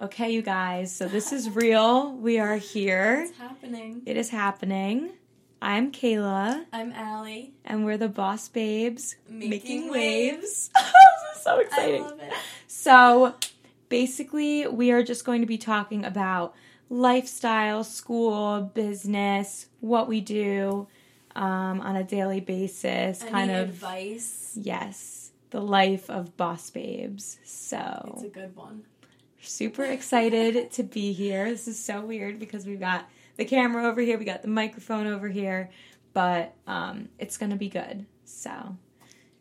Okay, you guys, so this is real. We are here. It's happening. It is happening. I'm Kayla, I'm Ally. and we're the Boss Babes Making waves. this is so I exciting. love it. So, basically, we are just going to be talking about lifestyle, school, business, what we do um, on a daily basis, Any kind of, advice? yes, the life of Boss Babes. So it's a good one. Super excited to be here. This is so weird because we've got the camera over here, we got the microphone over here, but um, it's to be good. So,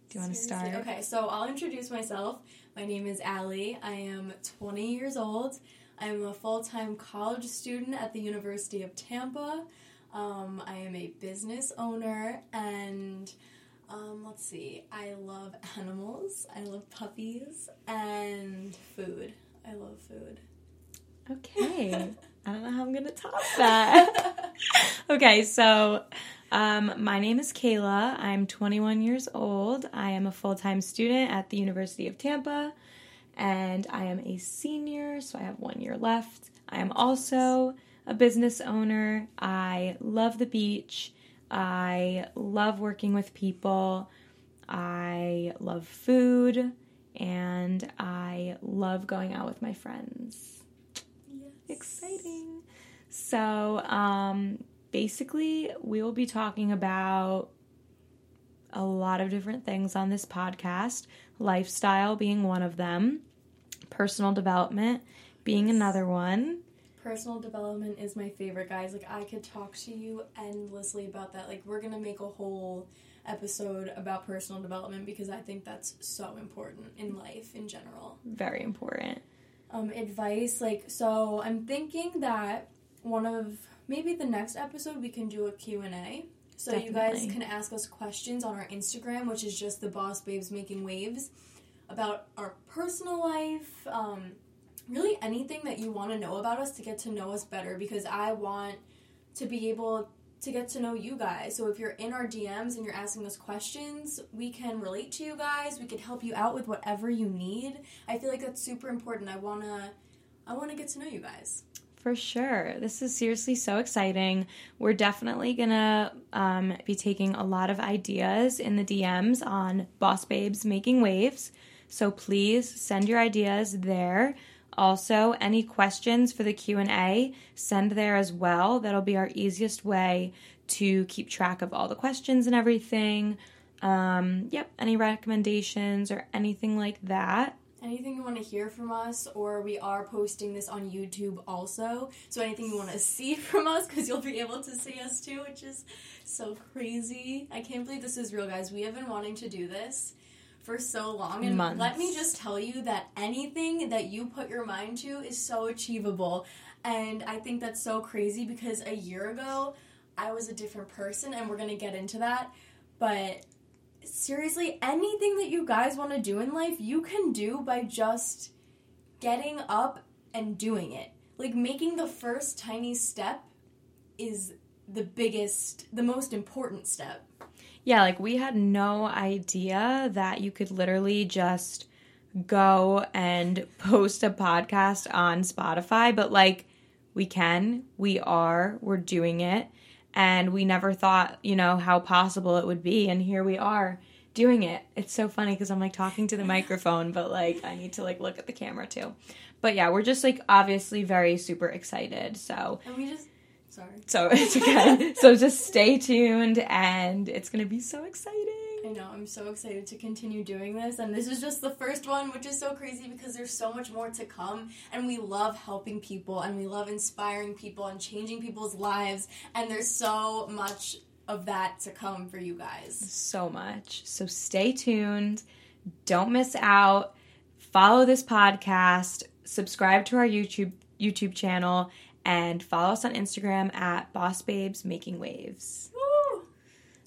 do you want to start? Okay, so I'll introduce myself. My name is Ally. I am 20 years old. I'm a full time college student at the University of Tampa. Um, I am a business owner and um, let's see, I love animals, I love puppies, and food. I love food. Okay. I don't know how I'm going to top that. okay, so um, my name is Kayla. I'm 21 years old. I am a full time student at the University of Tampa, and I am a senior, so I have one year left. I am also a business owner. I love the beach. I love working with people. I love food. And I love going out with my friends Yes. exciting. So, um, basically, we will be talking about a lot of different things on this podcast, lifestyle being one of them, personal development being another one. Personal development is my favorite, guys. Like, I could talk to you endlessly about that. Like, we're gonna make a whole episode about personal development because I think that's so important in life in general. Very important. Um, advice, like, so I'm thinking that one of maybe the next episode we can do a Q&A. So you guys can ask us questions on our Instagram, which is just the Boss Babes Making Waves, about our personal life, um, really anything that you want to know about us to get to know us better because I want to be able to get to know you guys. So if you're in our DMs and you're asking us questions, we can relate to you guys. We can help you out with whatever you need. I feel like that's super important. I want to I want to get to know you guys. For sure. This is seriously so exciting. We're definitely going to um, be taking a lot of ideas in the DMs on Boss Babes Making Waves. So please send your ideas there. Also, any questions for the Q&A, send there as well. That'll be our easiest way to keep track of all the questions and everything. Um, yep, any recommendations or anything like that. Anything you want to hear from us, or we are posting this on YouTube also. So anything you want to see from us, because you'll be able to see us too, which is so crazy. I can't believe this is real, guys. We have been wanting to do this for so long, and Months. let me just tell you that anything that you put your mind to is so achievable. And I think that's so crazy because a year ago, I was a different person, and we're gonna get into that. But seriously, anything that you guys want to do in life, you can do by just getting up and doing it. Like making the first tiny step is the biggest, the most important step. Yeah, like we had no idea that you could literally just go and post a podcast on Spotify, but like we can, we are, we're doing it. And we never thought, you know, how possible it would be. And here we are doing it. It's so funny because I'm like talking to the microphone, but like I need to like look at the camera too. But yeah, we're just like obviously very super excited. So And we just, sorry. so it's okay. so just stay tuned and it's gonna be so exciting. I know, I'm so excited to continue doing this. And this is just the first one, which is so crazy because there's so much more to come. And we love helping people and we love inspiring people and changing people's lives. And there's so much of that to come for you guys. So much. So stay tuned. Don't miss out. Follow this podcast. Subscribe to our YouTube YouTube channel and follow us on Instagram at Boss Babes Making Waves. Woo!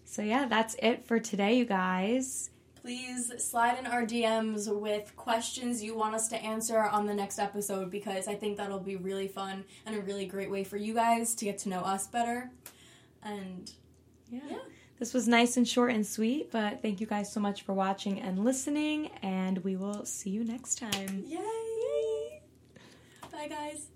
So yeah, that's it for today, you guys. Please slide in our DMs with questions you want us to answer on the next episode because I think that'll be really fun and a really great way for you guys to get to know us better. And Yeah. Yeah. This was nice and short and sweet, but thank you guys so much for watching and listening, and we will see you next time. yay! Bye Bye, guys.